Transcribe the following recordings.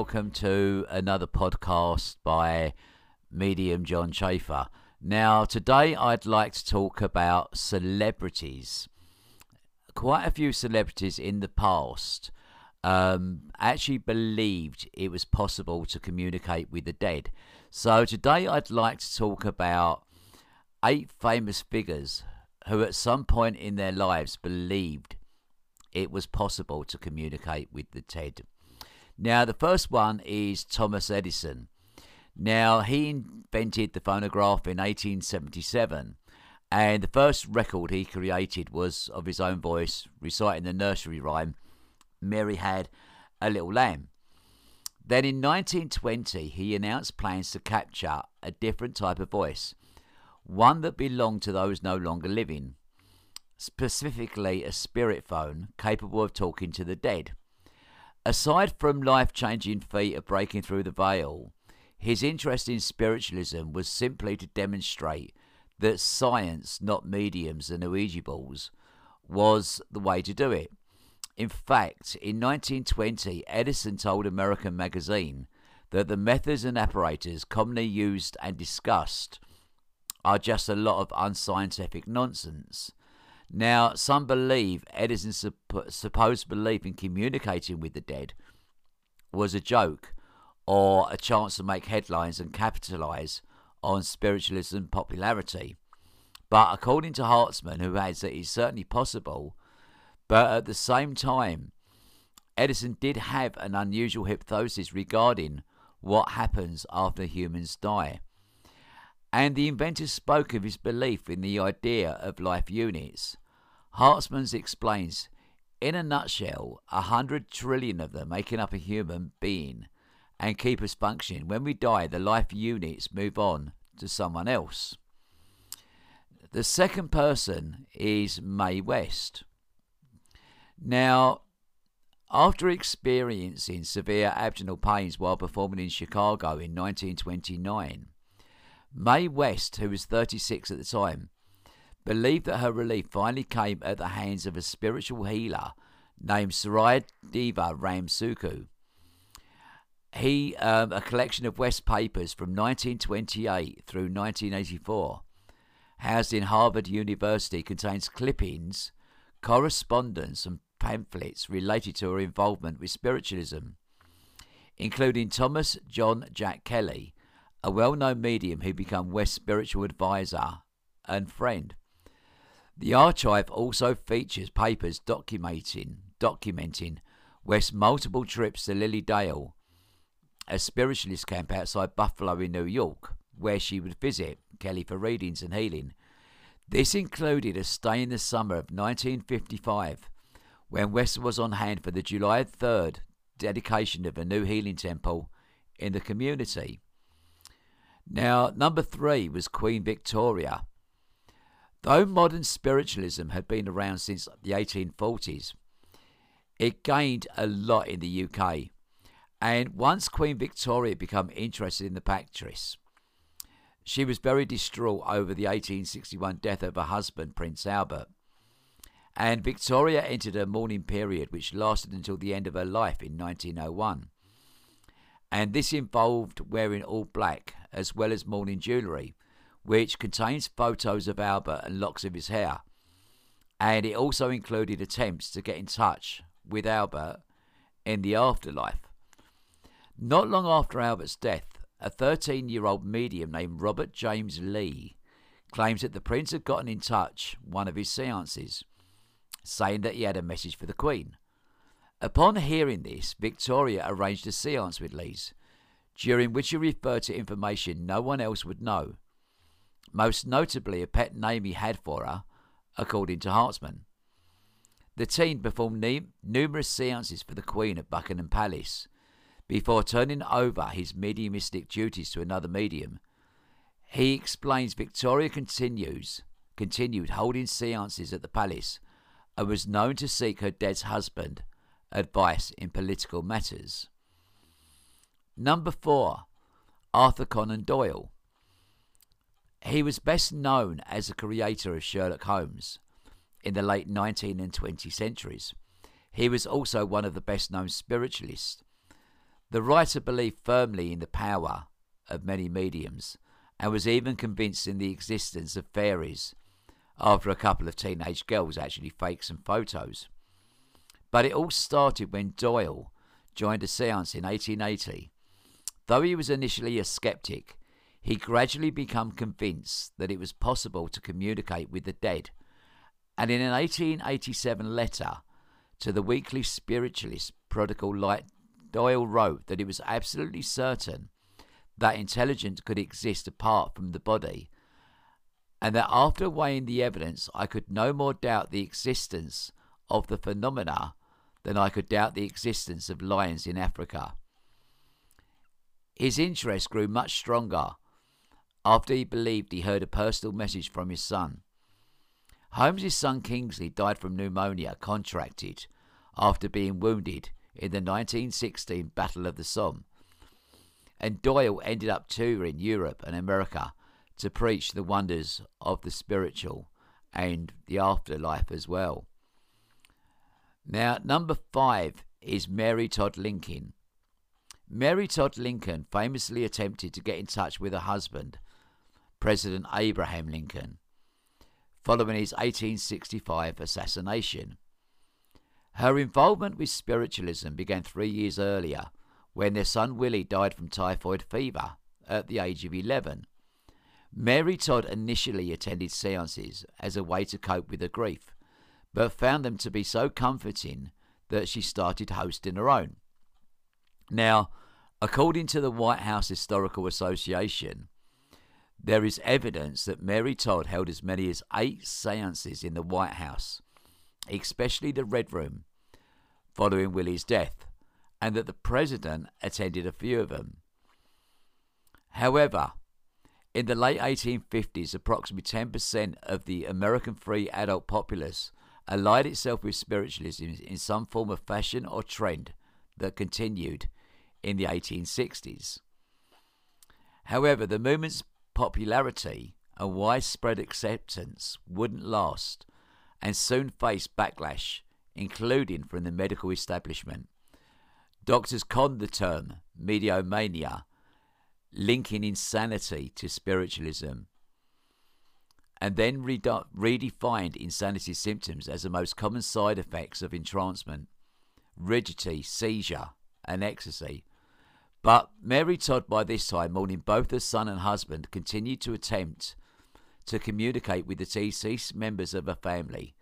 welcome to another podcast by medium John Chafer. Now, today I'd like to talk about celebrities. Quite a few celebrities in the past um, actually believed it was possible to communicate with the dead. So, today I'd like to talk about eight famous figures who, at some point in their lives, believed it was possible to communicate with the dead. Now, the first one is Thomas Edison. Now, he invented the phonograph in 1877, and the first record he created was of his own voice reciting the nursery rhyme, Mary Had a Little Lamb. Then in 1920, he announced plans to capture a different type of voice, one that belonged to those no longer living, specifically a spirit phone capable of talking to the dead. Aside from life changing feat of breaking through the veil, his interest in spiritualism was simply to demonstrate that science, not mediums and Ouija boards, was the way to do it. In fact, in 1920, Edison told American Magazine that the methods and apparatus commonly used and discussed are just a lot of unscientific nonsense. Now, some believe Edison's supposed belief in communicating with the dead was a joke or a chance to make headlines and capitalize on spiritualism popularity. But according to Hartman, who adds that it's certainly possible, but at the same time, Edison did have an unusual hypnosis regarding what happens after humans die. And the inventor spoke of his belief in the idea of life units. Hartman's explains in a nutshell, a hundred trillion of them making up a human being and keep us functioning. When we die, the life units move on to someone else. The second person is Mae West. Now, after experiencing severe abdominal pains while performing in Chicago in 1929, Mae West, who was 36 at the time, believed that her relief finally came at the hands of a spiritual healer named Sri Deva Ramsuku. He, um, a collection of West papers from 1928 through 1984, housed in Harvard University, contains clippings, correspondence, and pamphlets related to her involvement with spiritualism, including Thomas John Jack Kelly, a well known medium who became West's spiritual advisor and friend. The archive also features papers documenting documenting West's multiple trips to Lily Dale, a spiritualist camp outside Buffalo in New York, where she would visit Kelly for readings and healing. This included a stay in the summer of 1955, when West was on hand for the July 3rd dedication of a new healing temple in the community. Now, number three was Queen Victoria, Though modern spiritualism had been around since the 1840s, it gained a lot in the UK. And once Queen Victoria became interested in the actress, she was very distraught over the 1861 death of her husband, Prince Albert. And Victoria entered her mourning period, which lasted until the end of her life in 1901. And this involved wearing all black as well as mourning jewellery which contains photos of Albert and locks of his hair. And it also included attempts to get in touch with Albert in the afterlife. Not long after Albert's death, a 13 year old medium named Robert James Lee claims that the prince had gotten in touch one of his seances, saying that he had a message for the Queen. Upon hearing this, Victoria arranged a seance with Lee's, during which he referred to information no one else would know most notably a pet name he had for her, according to Hartman. The teen performed ne- numerous seances for the Queen at Buckingham Palace before turning over his mediumistic duties to another medium. He explains Victoria continues continued holding seances at the palace and was known to seek her dead husband advice in political matters. Number four, Arthur Conan Doyle. He was best known as the creator of Sherlock Holmes in the late 19th and 20th centuries. He was also one of the best known spiritualists. The writer believed firmly in the power of many mediums and was even convinced in the existence of fairies after a couple of teenage girls actually faked some photos. But it all started when Doyle joined a seance in 1880. Though he was initially a skeptic, he gradually became convinced that it was possible to communicate with the dead. And in an 1887 letter to the Weekly Spiritualist Prodigal Light, Doyle wrote that it was absolutely certain that intelligence could exist apart from the body, and that after weighing the evidence, I could no more doubt the existence of the phenomena than I could doubt the existence of lions in Africa. His interest grew much stronger after he believed he heard a personal message from his son. Holmes's son Kingsley died from pneumonia contracted after being wounded in the 1916 Battle of the Somme, and Doyle ended up touring Europe and America to preach the wonders of the spiritual and the afterlife as well. Now, number five is Mary Todd Lincoln. Mary Todd Lincoln famously attempted to get in touch with her husband, President Abraham Lincoln, following his 1865 assassination. Her involvement with spiritualism began three years earlier when their son Willie died from typhoid fever at the age of 11. Mary Todd initially attended seances as a way to cope with her grief, but found them to be so comforting that she started hosting her own. Now, according to the White House Historical Association, there is evidence that Mary Todd held as many as eight seances in the White House, especially the Red Room, following Willie's death, and that the president attended a few of them. However, in the late 1850s, approximately 10% of the American free adult populace allied itself with spiritualism in some form of fashion or trend that continued in the 1860s. However, the movement's popularity and widespread acceptance wouldn't last and soon faced backlash, including from the medical establishment. Doctors conned the term mediomania, linking insanity to spiritualism and then redefined insanity symptoms as the most common side effects of entrancement rigidity, seizure, and ecstasy. But Mary Todd, by this time, mourning both her son and husband, continued to attempt to communicate with the deceased members of her family.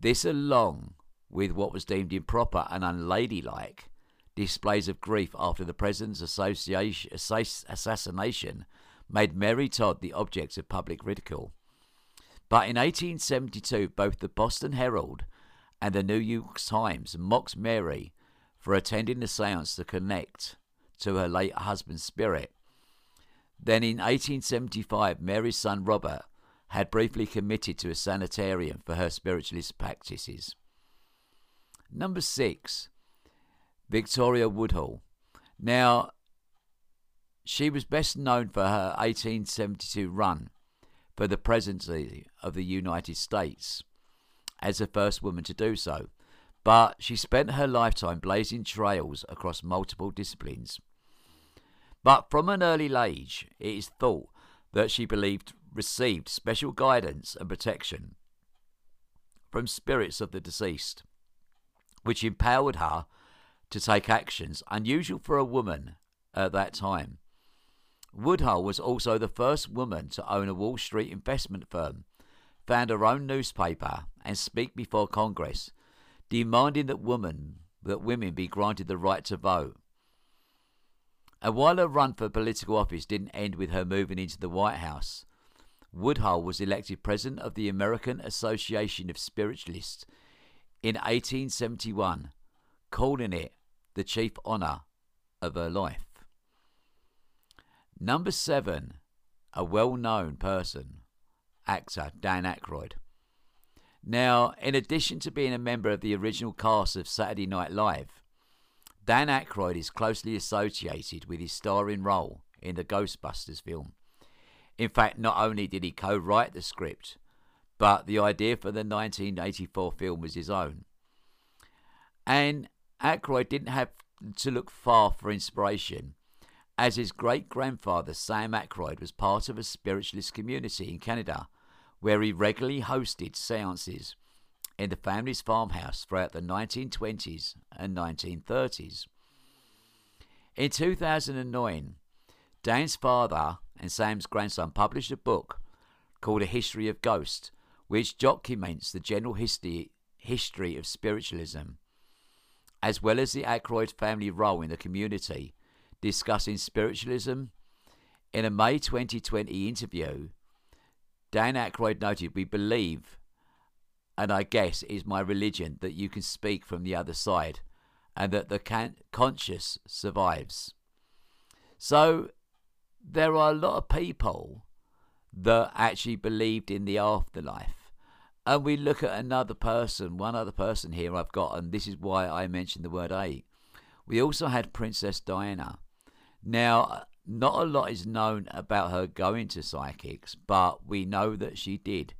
This, along with what was deemed improper and unladylike displays of grief after the president's assassination, made Mary Todd the object of public ridicule. But in 1872, both the Boston Herald and the New York Times mocked Mary for attending the seance to connect to her late husband's spirit. Then in 1875, Mary's son Robert had briefly committed to a sanitarium for her spiritualist practices. Number six, Victoria Woodhull. Now, she was best known for her 1872 run for the presidency of the United States as the first woman to do so, but she spent her lifetime blazing trails across multiple disciplines. But from an early age, it is thought that she believed received special guidance and protection from spirits of the deceased, which empowered her to take actions unusual for a woman at that time. Woodhull was also the first woman to own a Wall Street investment firm, found her own newspaper, and speak before Congress, demanding that women that women be granted the right to vote. And while her run for political office didn't end with her moving into the White House, Woodhull was elected president of the American Association of Spiritualists in 1871, calling it the chief honor of her life. Number seven, a well known person, actor Dan Aykroyd. Now, in addition to being a member of the original cast of Saturday Night Live, Dan Aykroyd is closely associated with his starring role in the Ghostbusters film. In fact, not only did he co write the script, but the idea for the 1984 film was his own. And Aykroyd didn't have to look far for inspiration, as his great grandfather Sam Aykroyd was part of a spiritualist community in Canada where he regularly hosted seances in the family's farmhouse throughout the 1920s and 1930s. In 2009, Dan's father and Sam's grandson published a book called A History of Ghosts, which documents the general history, history of spiritualism, as well as the Aykroyd family role in the community, discussing spiritualism. In a May 2020 interview, Dan Aykroyd noted, We believe, and I guess is my religion, that you can speak from the other side and that the can- conscious survives. So there are a lot of people that actually believed in the afterlife. And we look at another person, one other person here I've got, and this is why I mentioned the word eight. We also had Princess Diana. Now, not a lot is known about her going to psychics, but we know that she did.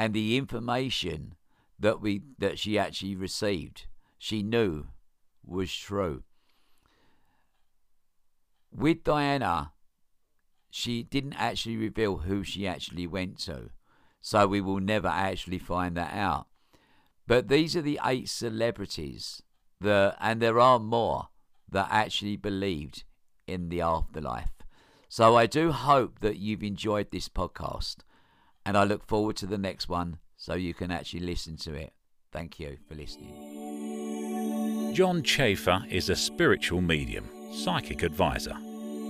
And the information that we that she actually received, she knew was true. With Diana, she didn't actually reveal who she actually went to, so we will never actually find that out. But these are the eight celebrities that, and there are more that actually believed in the afterlife. So I do hope that you've enjoyed this podcast, and I look forward to the next one so you can actually listen to it. Thank you for listening. John Chafer is a spiritual medium, psychic advisor,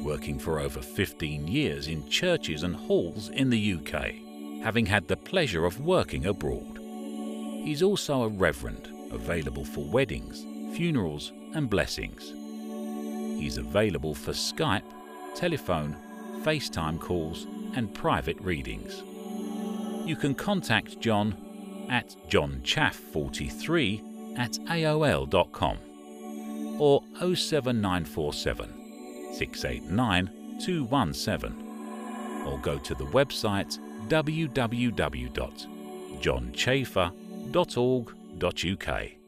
working for over 15 years in churches and halls in the UK, having had the pleasure of working abroad. He's also a reverend, available for weddings, funerals, and blessings. He's available for Skype, telephone, FaceTime calls, and private readings. You can contact John at johnchaff43 at aol.com or 07947 689 217 or go to the website www.johnchafer.org.uk.